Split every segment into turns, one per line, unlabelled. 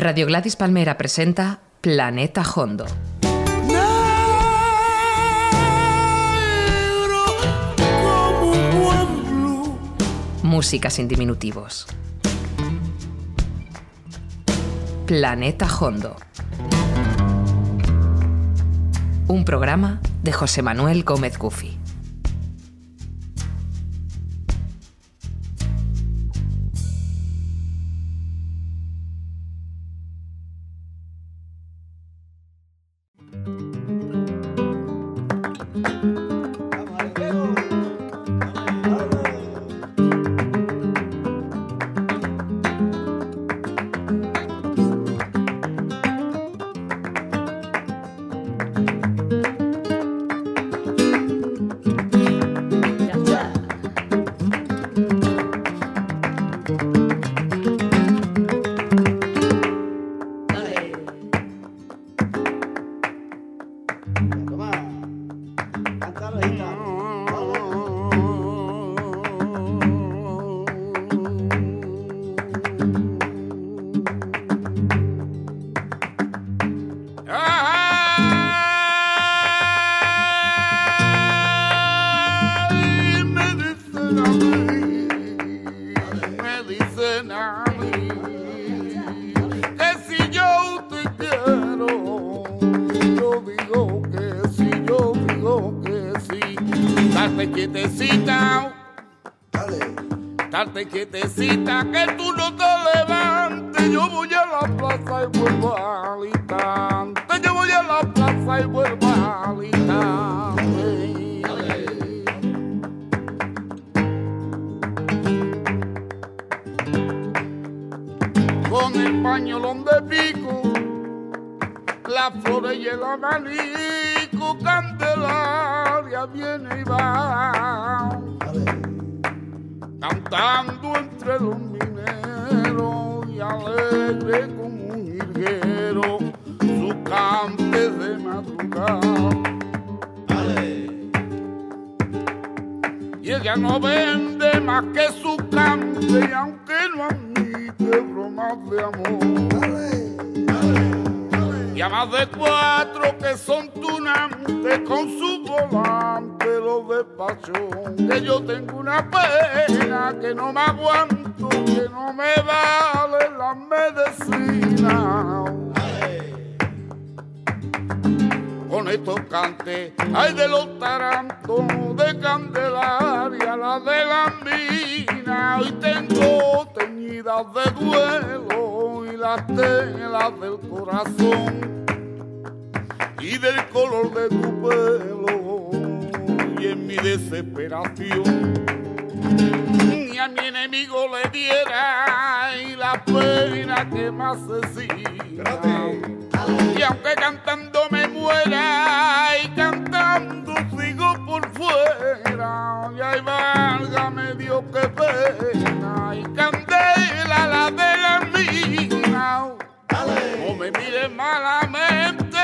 Radio Gladys Palmera presenta Planeta Hondo. Música sin diminutivos. Planeta Hondo. Un programa de José Manuel Gómez Gufi. el pañolón de pico, las flores y el abanico, Candelaria viene y va. Cantando entre los mineros y alegre como un jilguero, su cante de madrugada. Y ella no vende más que su cante, y aunque no de bromas de amor. Dale. Y a más de cuatro que son tunantes con su volante lo de Que yo tengo una pena que no me aguanto, que no me vale la medicina con estos cantes, ay de los tarantos de Candelaria, la de Gambina, hoy tengo teñidas de duelo y las telas del corazón y del color de tu pelo. Y en mi desesperación ni a mi enemigo le diera. Y la pena que más asesina y aunque cantando me muera y cantando sigo por fuera, y ay, válgame Dios que pena y candela la de la mina. No me mire malamente,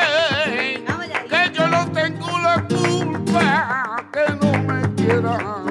que yo no tengo la culpa que no me quieran.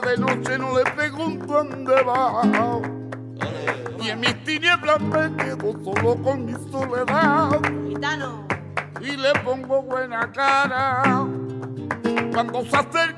de noche no le pregunto dónde va. Y en mis tinieblas me quedo solo con mi soledad. Gitano. Y le pongo buena cara cuando se acerca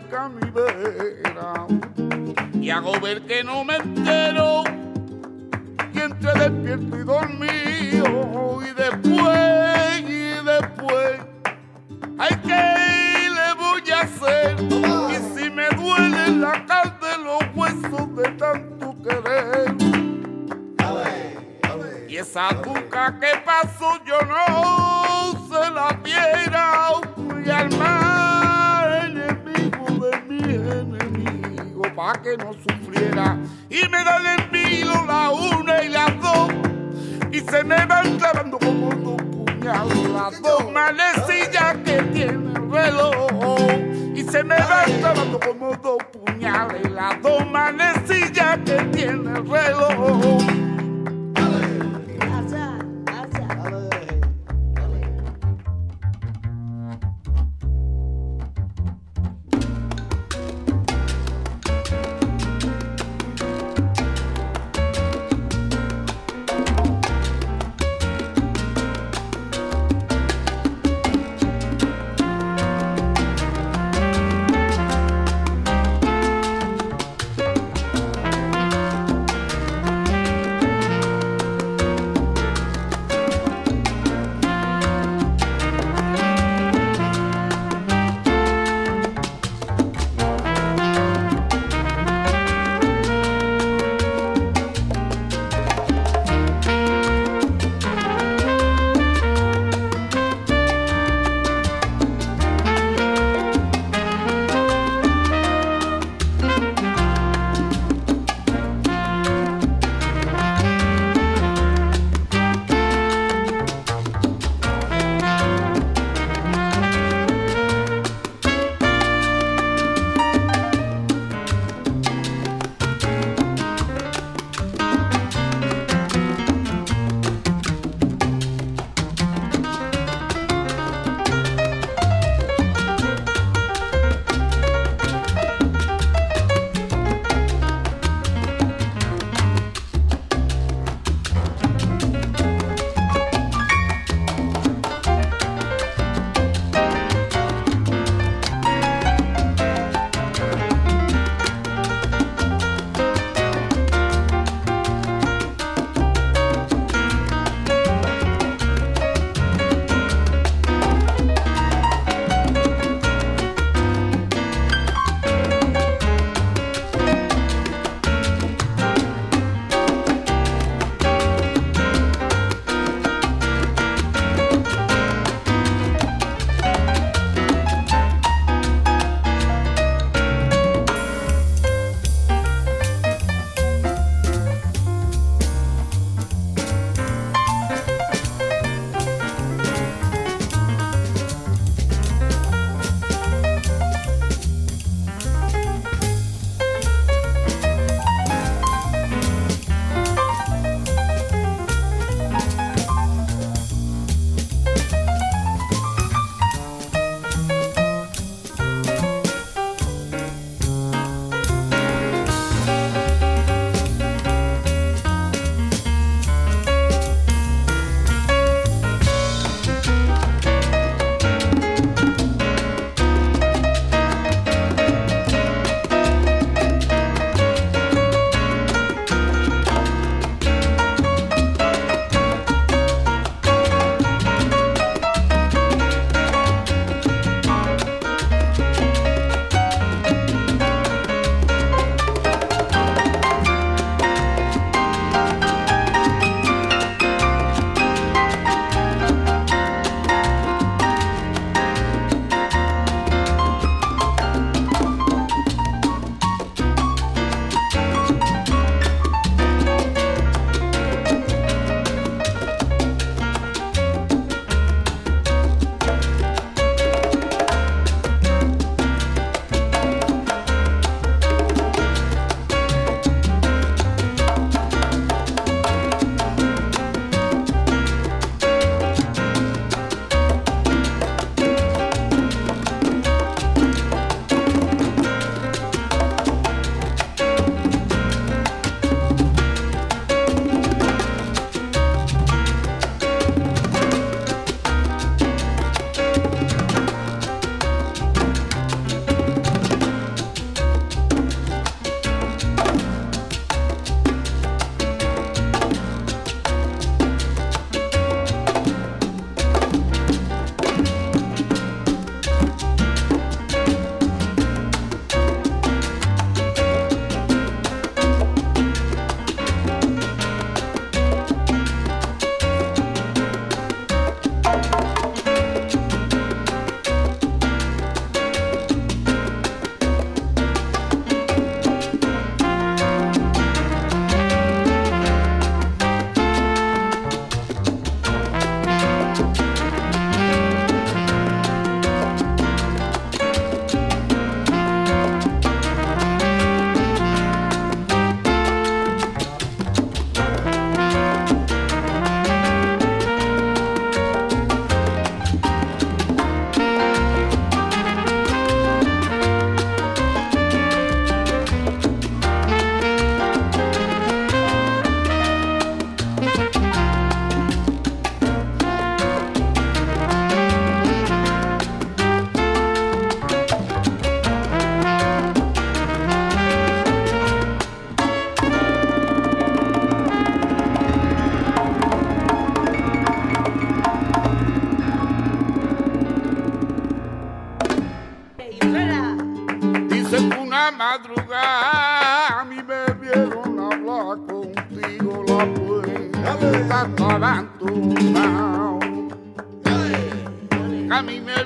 clavando como dos puñales las dos manecillas que tiene el reloj.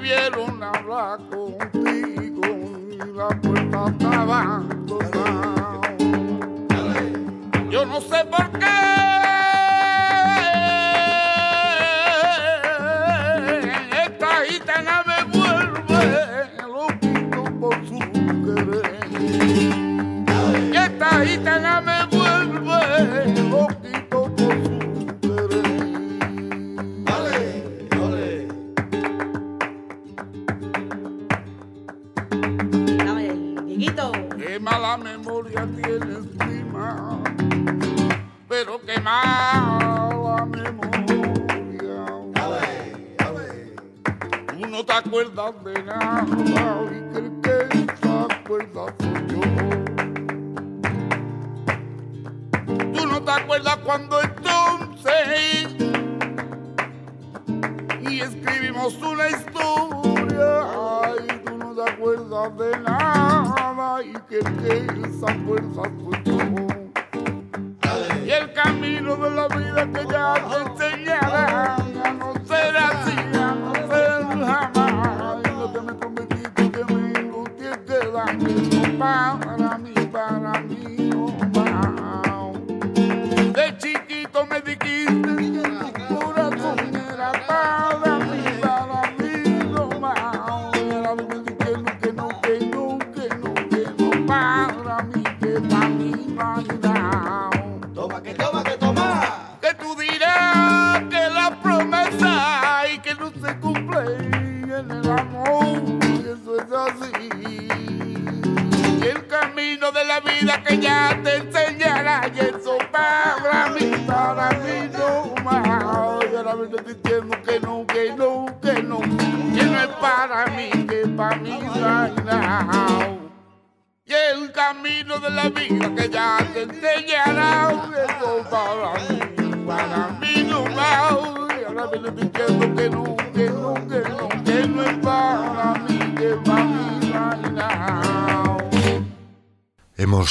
Vieron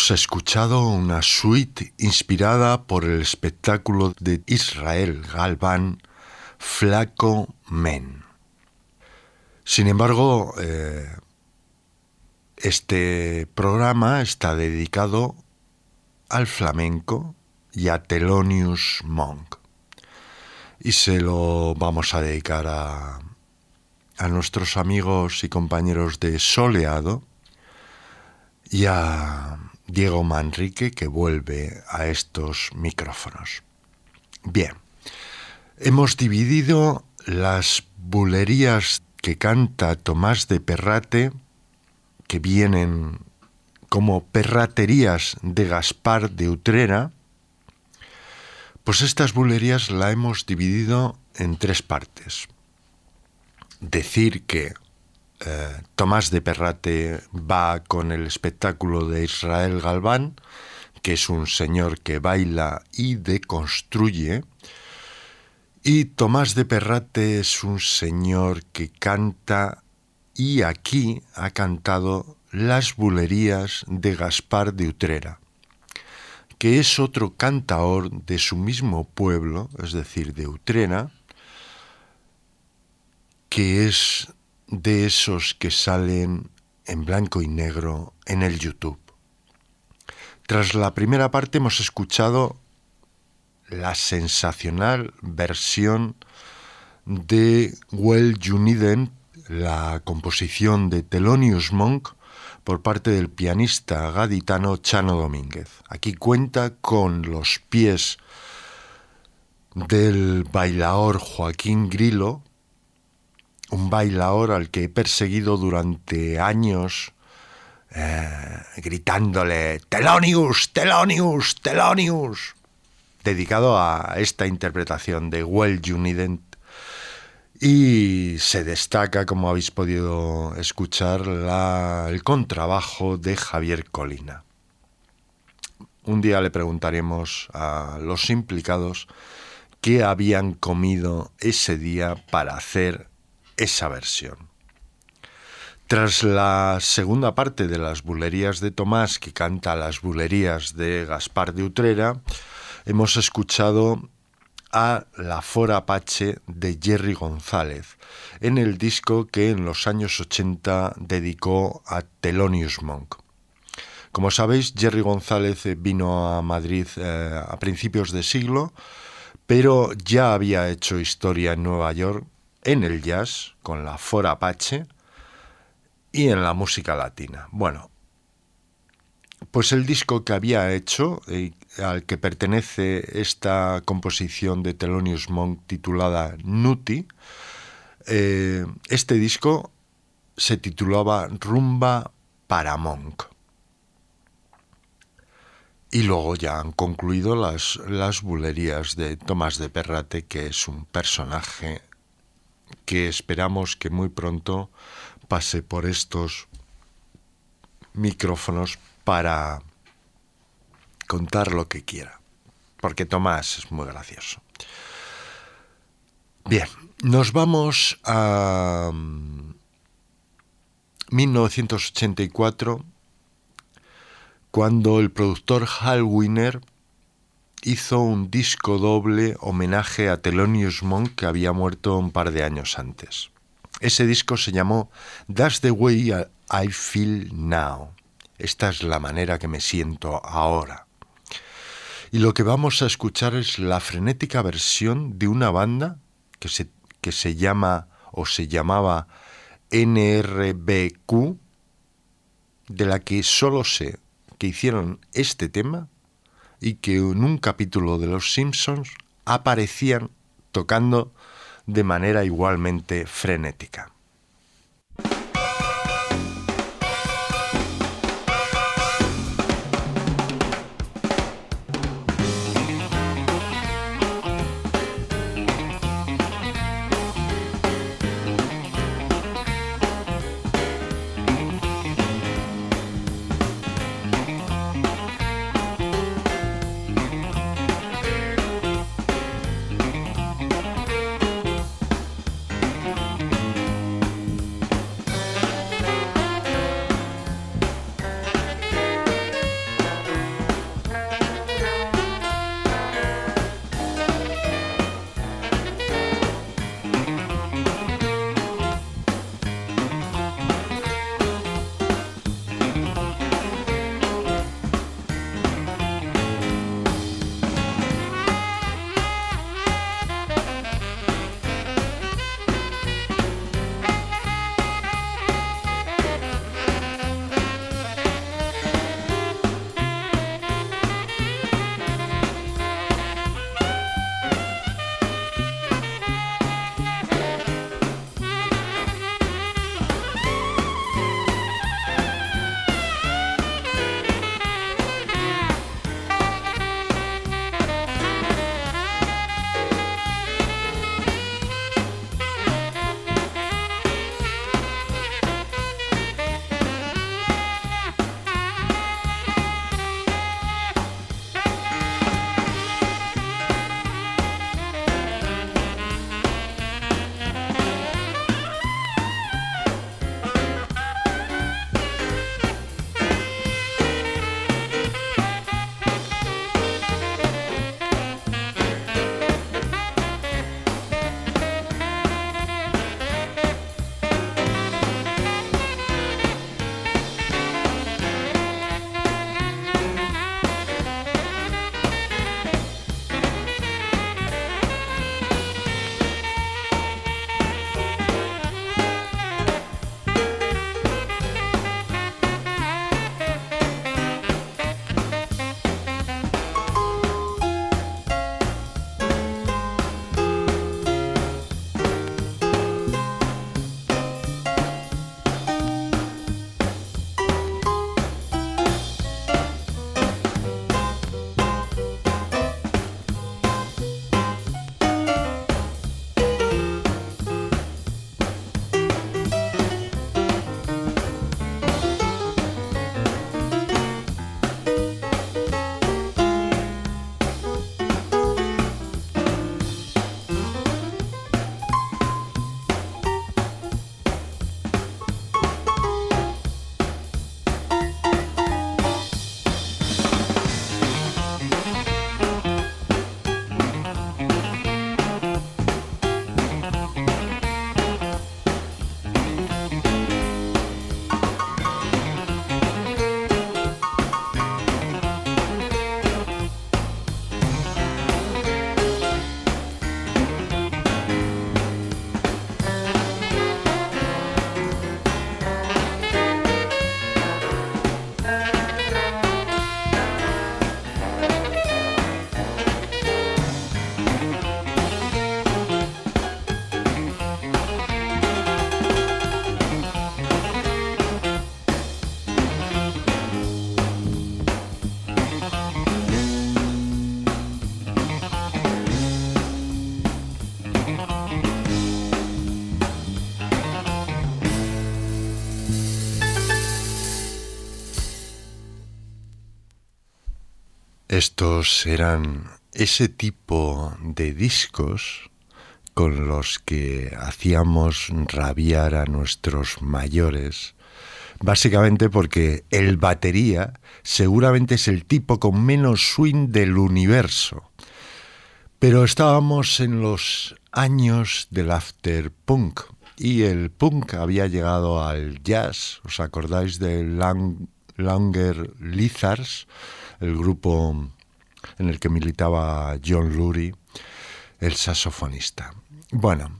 Hemos escuchado una suite inspirada por el espectáculo de Israel Galván, Flaco Men. Sin embargo, eh, este programa está dedicado al flamenco y a Thelonious Monk. Y se lo vamos a dedicar a, a nuestros amigos y compañeros de Soleado y a Diego Manrique que vuelve a estos micrófonos. Bien, hemos dividido las bulerías que canta Tomás de Perrate que vienen como perraterías de Gaspar de Utrera, pues estas bulerías la hemos dividido en tres partes. Decir que eh, Tomás de Perrate va con el espectáculo de Israel Galván, que es un señor que baila y deconstruye, y Tomás de Perrate es un señor que canta y aquí ha cantado Las bulerías de Gaspar de Utrera, que es otro cantaor de su mismo pueblo, es decir, de Utrera, que es de esos que salen en blanco y negro en el YouTube. Tras la primera parte hemos escuchado la sensacional versión de Well Juniden la composición de Thelonious Monk por parte del pianista gaditano Chano Domínguez. Aquí cuenta con los pies del bailaor Joaquín Grillo, un bailaor al que he perseguido durante años eh, gritándole Thelonious, Thelonious, Thelonious, dedicado a esta interpretación de Well You y se destaca, como habéis podido escuchar, el contrabajo de Javier Colina. Un día le preguntaremos a los implicados qué habían comido ese día para hacer esa versión. Tras la segunda parte de las bulerías de Tomás, que canta las bulerías de Gaspar de Utrera, hemos escuchado a la Fora Apache de Jerry González, en el disco que en los años 80 dedicó a Thelonious Monk. Como sabéis, Jerry González vino a Madrid eh, a principios de siglo, pero ya había hecho historia en Nueva York en el jazz con la Fora Apache y en la música latina. Bueno, pues el disco que había hecho, y al que pertenece esta composición de Thelonious Monk titulada Nuti, eh, este disco se titulaba Rumba para Monk. Y luego ya han concluido las, las bulerías de Tomás de Perrate, que es un personaje que esperamos que muy pronto pase por estos micrófonos para contar lo que quiera, porque Tomás es muy gracioso. Bien, nos vamos a 1984, mm, cuando el productor Hal Winner hizo un disco doble homenaje a Thelonious Monk que había muerto un par de años antes. Ese disco se llamó That's the Way I Feel Now. Esta es la manera que me siento ahora. Y lo que vamos a escuchar es la frenética versión de una banda que se, que se llama o se llamaba NRBQ, de la que solo sé que hicieron este tema y que en un capítulo de Los Simpsons aparecían tocando de manera igualmente frenética. Estos eran ese tipo de discos con los que hacíamos rabiar a nuestros mayores, básicamente porque el batería seguramente es el tipo con menos swing del universo. Pero estábamos en los años del after punk y el punk había llegado al jazz. ¿Os acordáis de Longer Lizards, el grupo en el que militaba John Lurie, el saxofonista? Bueno,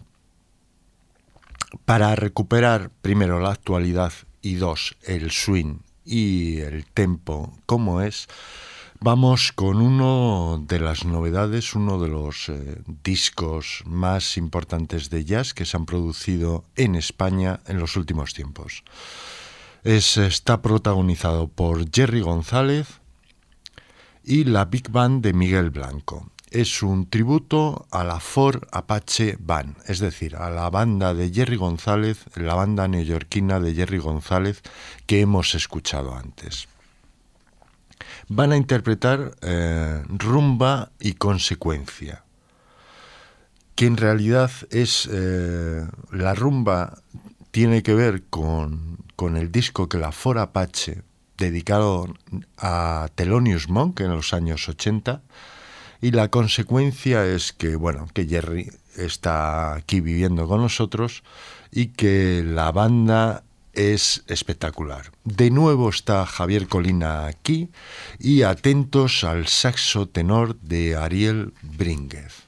para recuperar primero la actualidad y dos, el swing y el tempo como es, Vamos con uno de las novedades, uno de los eh, discos más importantes de jazz que se han producido en España en los últimos tiempos. está protagonizado por Jerry González y la Big Band de Miguel Blanco. Es un tributo a la Ford Apache Band, es decir, a la banda de Jerry González, la banda neoyorquina de Jerry González que hemos escuchado antes van a interpretar eh, rumba y consecuencia, que en realidad es eh, la rumba tiene que ver con, con, el disco que la For Apache dedicado a Thelonious Monk en los años 80 y la consecuencia es que bueno que Jerry está aquí viviendo con nosotros y que la banda es espectacular. De nuevo está Javier Colina aquí y atentos al saxo tenor de Ariel Brínguez.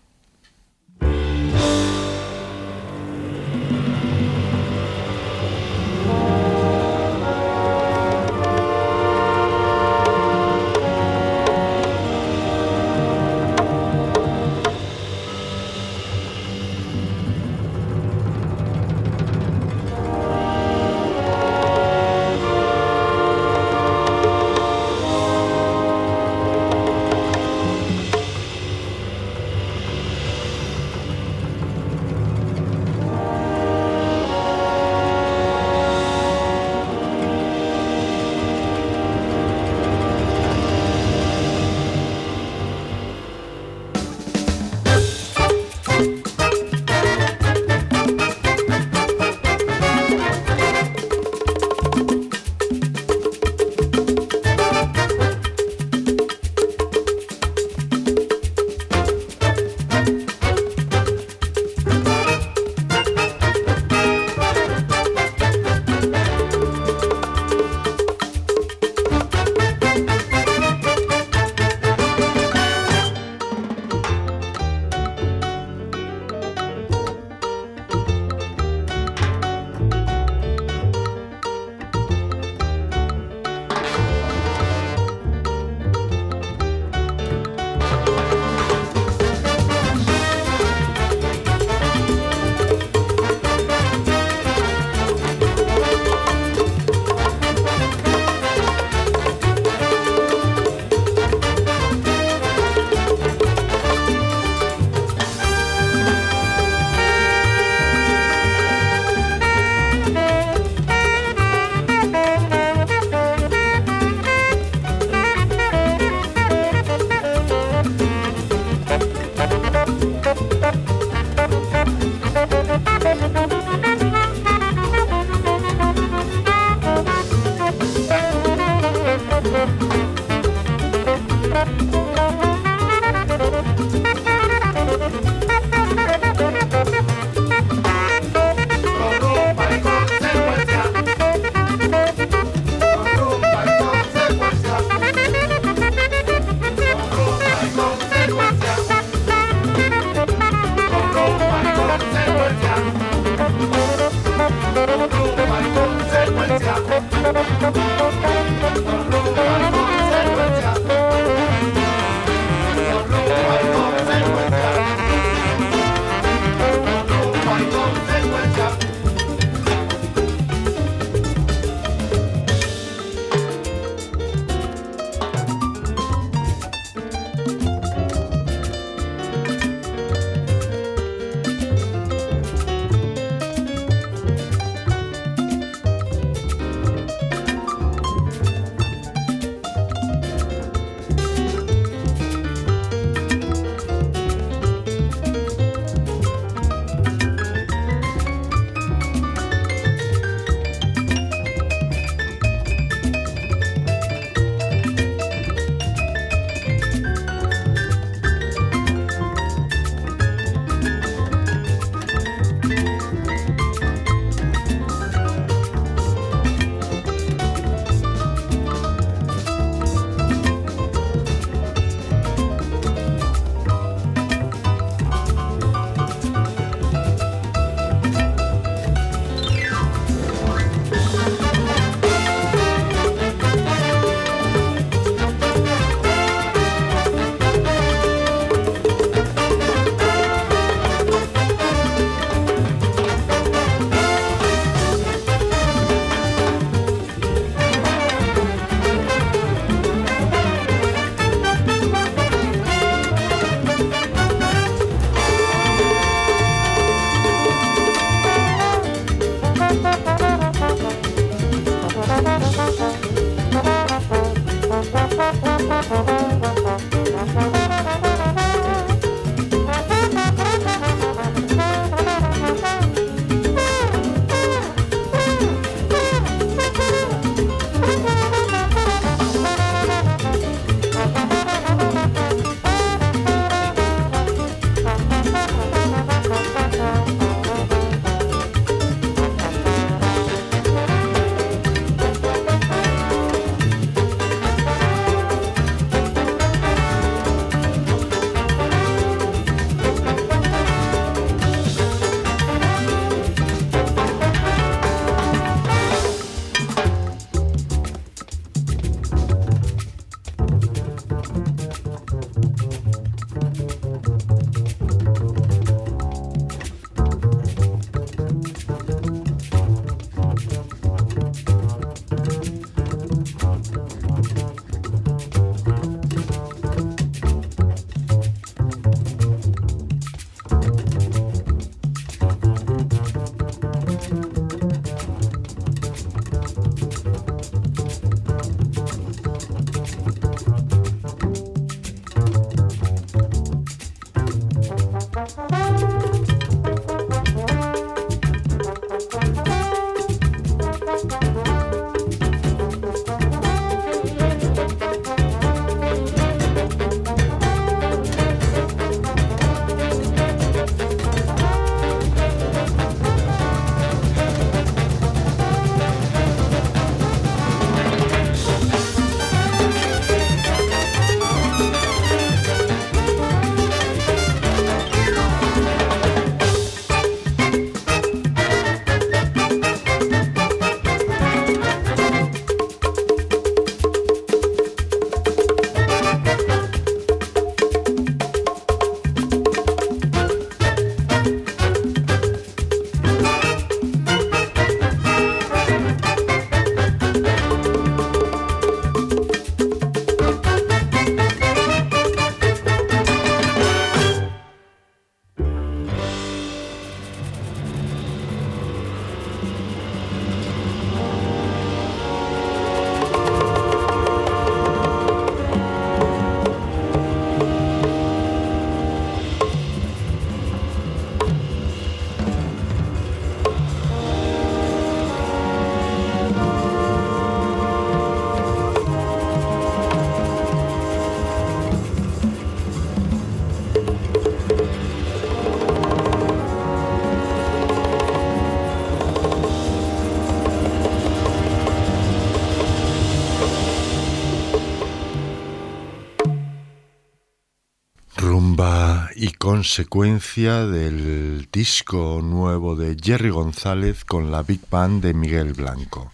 Consecuencia del disco nuevo de Jerry González con la Big Band de Miguel Blanco.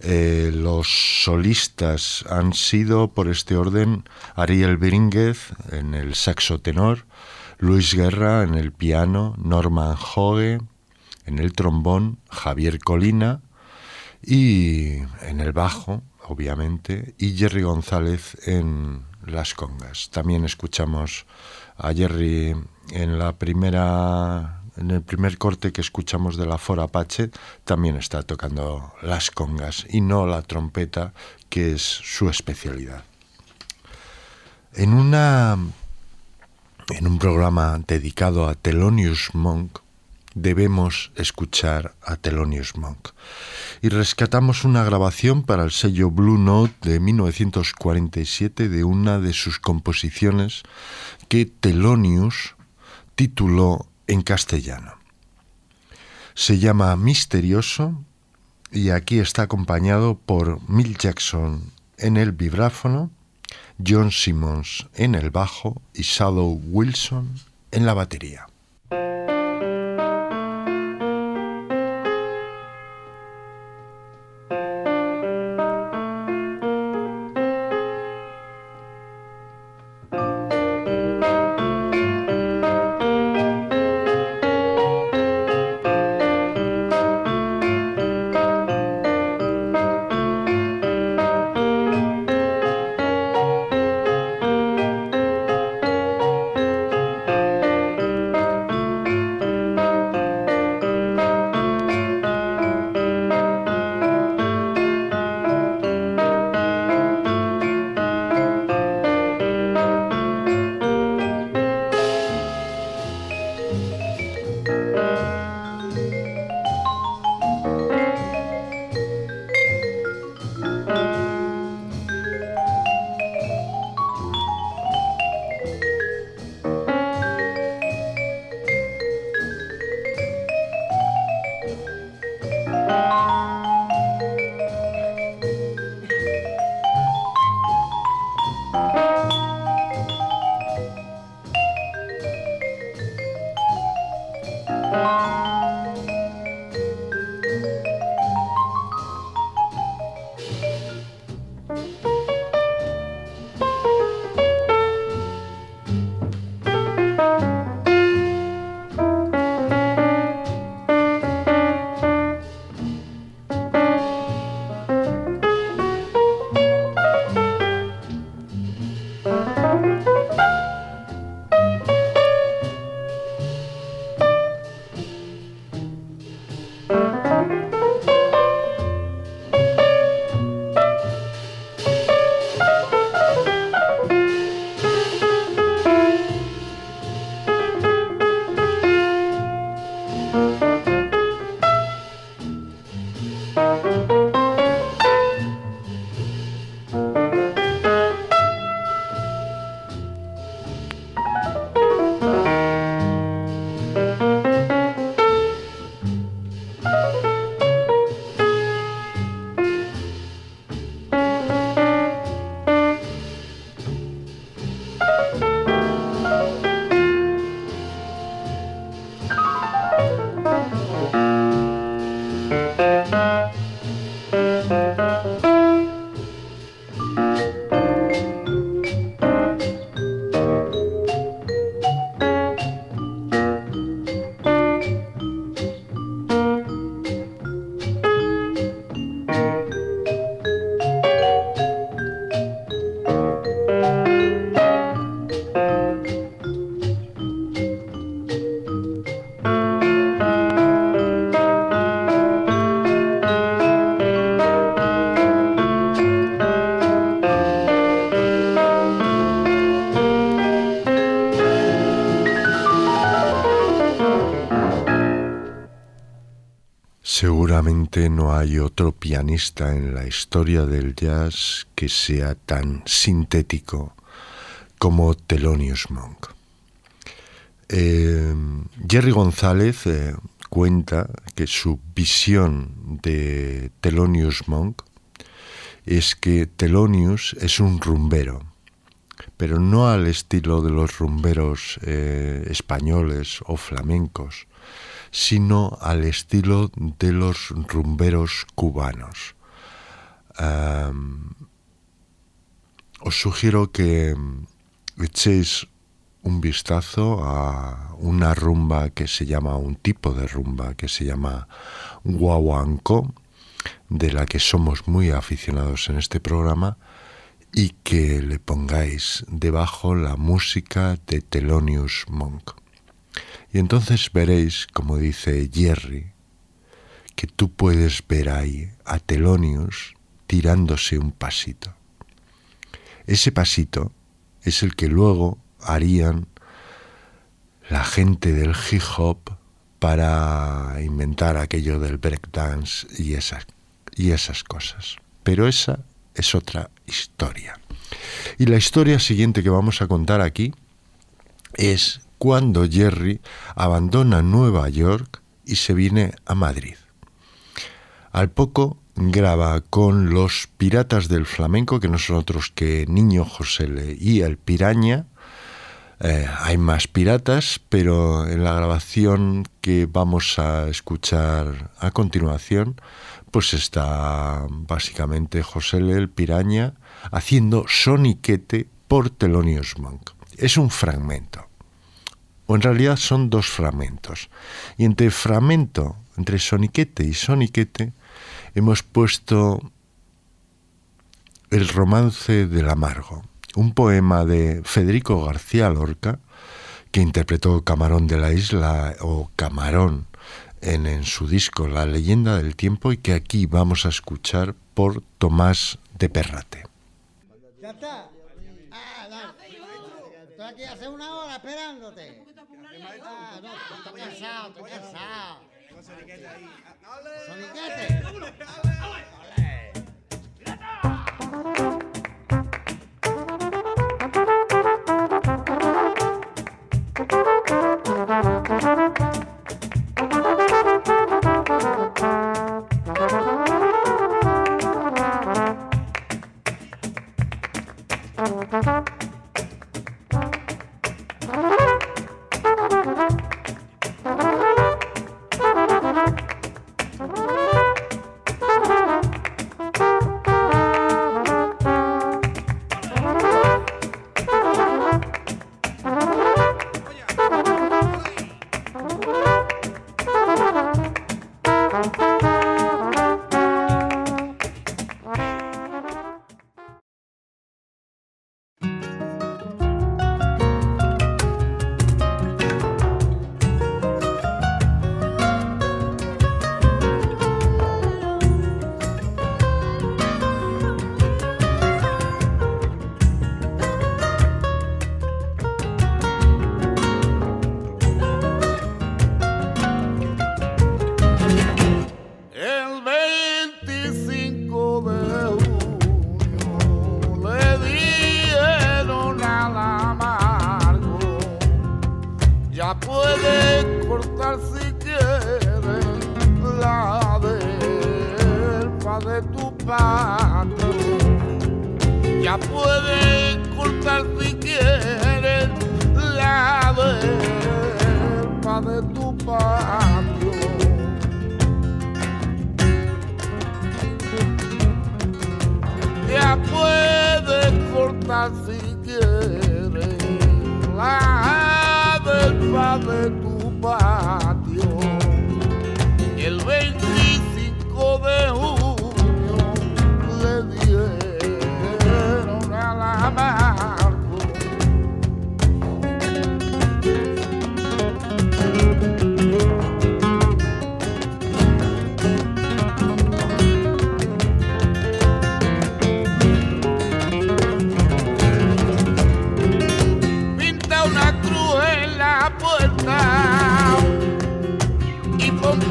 Eh, los solistas han sido, por este orden, Ariel Brínguez en el saxo tenor, Luis Guerra en el piano, Norman Hogue en el trombón, Javier Colina y en el bajo, obviamente, y Jerry González en las congas. También escuchamos a Jerry en la primera en el primer corte que escuchamos de la Fora Apache también está tocando las congas y no la trompeta, que es su especialidad. En una en un programa dedicado a Thelonious Monk debemos escuchar a Thelonious Monk. Y rescatamos una grabación para el sello Blue Note de 1947 de una de sus composiciones que Thelonious tituló en castellano. Se llama Misterioso y aquí está acompañado por Mill Jackson en el vibráfono, John Simmons en el bajo y Shadow Wilson en la batería. No hay otro pianista en la historia del jazz que sea tan sintético como Thelonious Monk. Eh, Jerry González eh, cuenta que su visión de Thelonious Monk es que Thelonious es un rumbero, pero no al estilo de los rumberos eh, españoles o flamencos, sino al estilo de los rumberos cubanos. os sugiero que echéis un vistazo a una rumba que se llama, un tipo de rumba que se llama guaguancó, de la que somos muy aficionados en este programa, y que le pongáis debajo la música de Thelonious Monk. Y entonces veréis, como dice Jerry, que tú puedes ver ahí a Thelonious tirándose un pasito. Ese pasito es el que luego harían la gente del hip hop para inventar aquello del breakdance y esas, y esas cosas. Pero esa es otra historia. Y la historia siguiente que vamos a contar aquí es cuando Jerry abandona Nueva York y se viene a Madrid. Al poco graba con los Piratas del Flamenco, que no son otros que Niño José y el Piraña. Eh, hay más piratas, pero en la grabación que vamos a escuchar a continuación, pues está básicamente José el Piraña haciendo soniquete por Telonius Monk. Es un fragmento, o en realidad son dos fragmentos. Y entre fragmento, entre soniquete y soniquete, hemos puesto El romance del amargo, un poema de Federico García Lorca, que interpretó Camarón de la Isla o Camarón en, su disco La leyenda del tiempo y que aquí vamos a escuchar por Tomás de Perrate.
Ya está. Ah, dale. Estoy aquí hace una hora esperándote. Ah, no, estoy cansado, estoy cansado. Soniquete.
El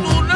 y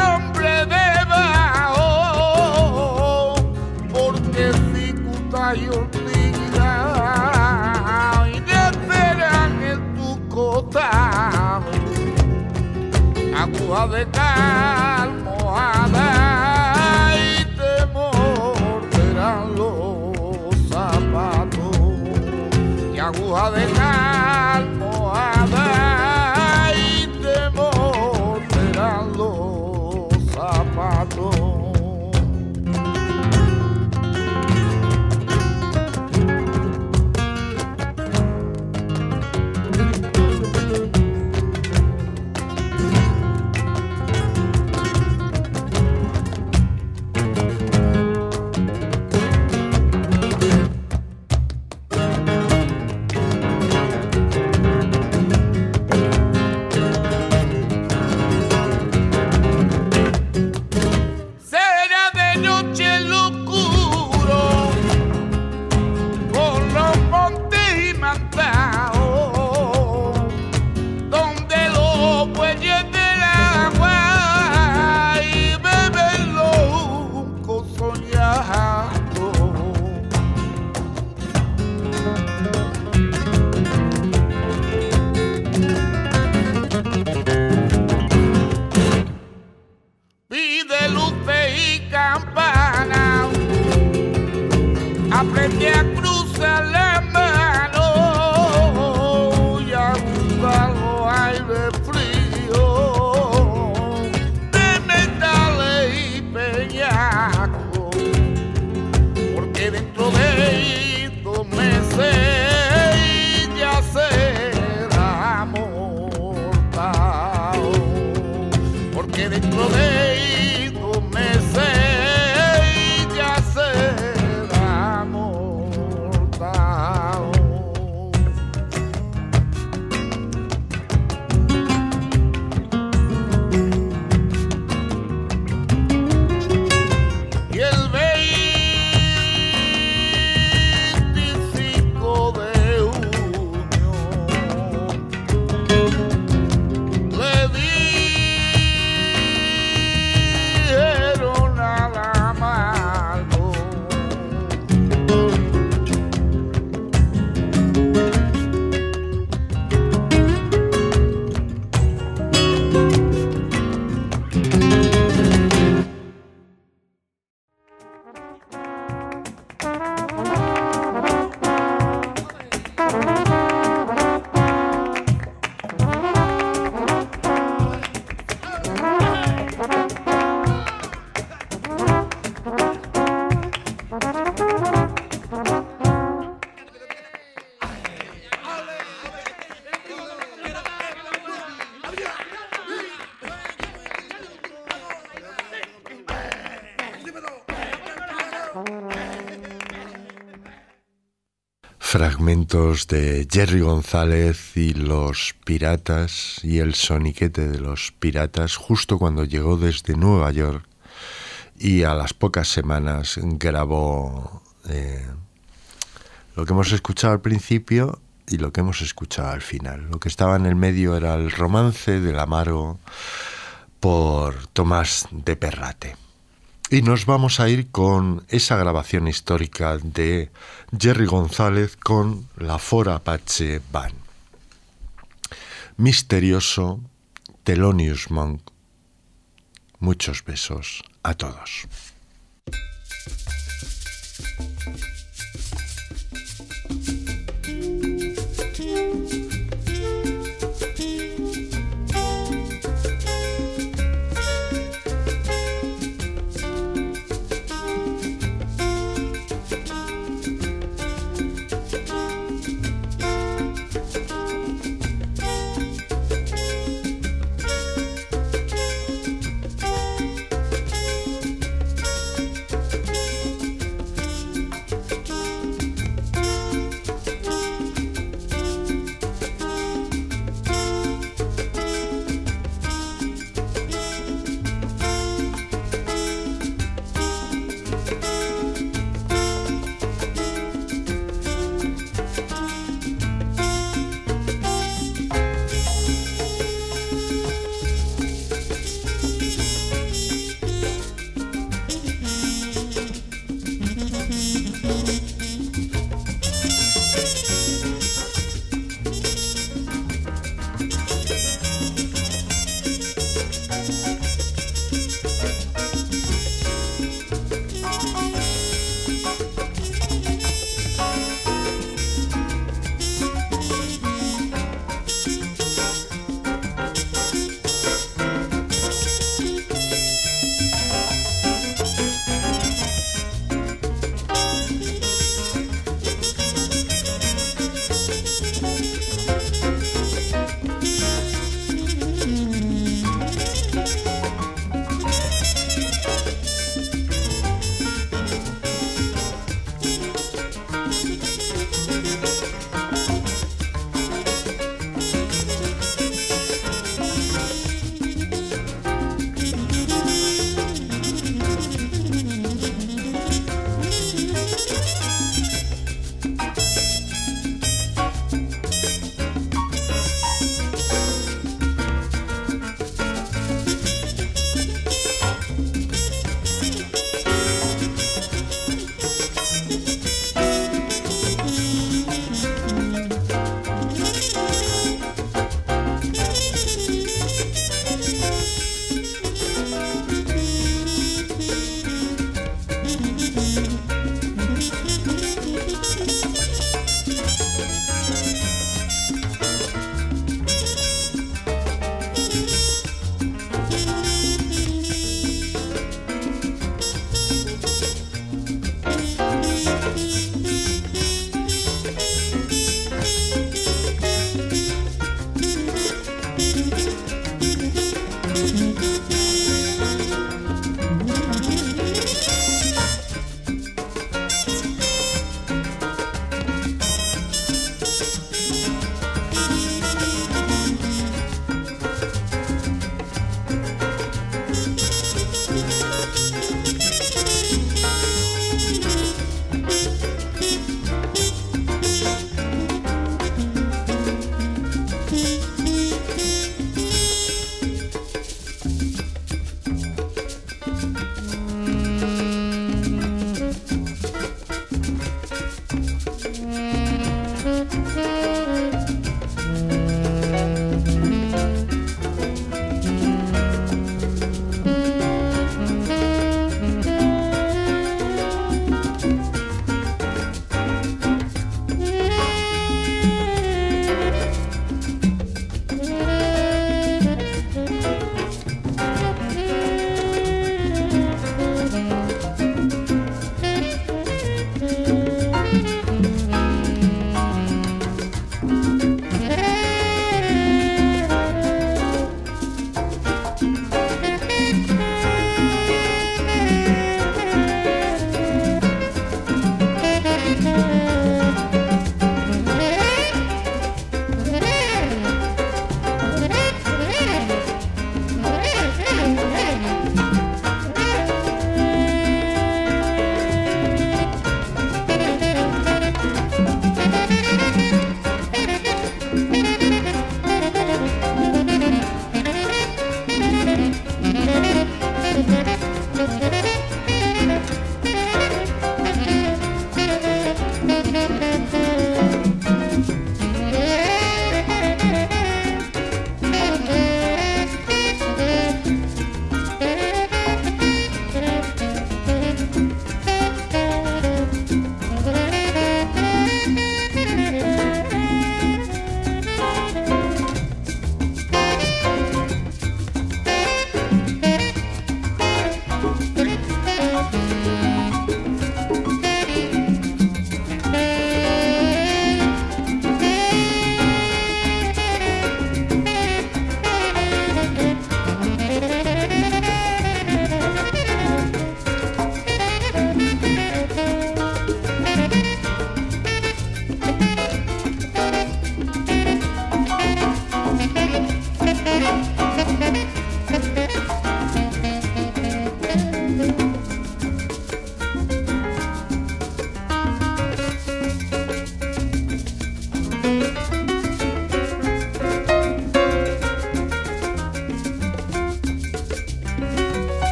de
Jerry González y los piratas y el soniquete de los piratas justo cuando llegó desde Nueva York y a las pocas semanas grabó eh, lo que hemos escuchado al principio y lo que hemos escuchado al final. Lo que estaba en el medio era el romance del Amaro por Tomás de Perrate. Y nos vamos a ir con esa grabación histórica de Jerry González con la Fora Apache Band. Misterioso Telonius Monk. Muchos besos a todos.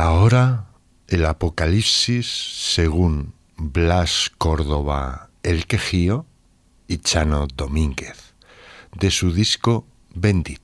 Ahora el Apocalipsis según Blas Córdoba El Quejío y Chano Domínguez, de su disco Bendito.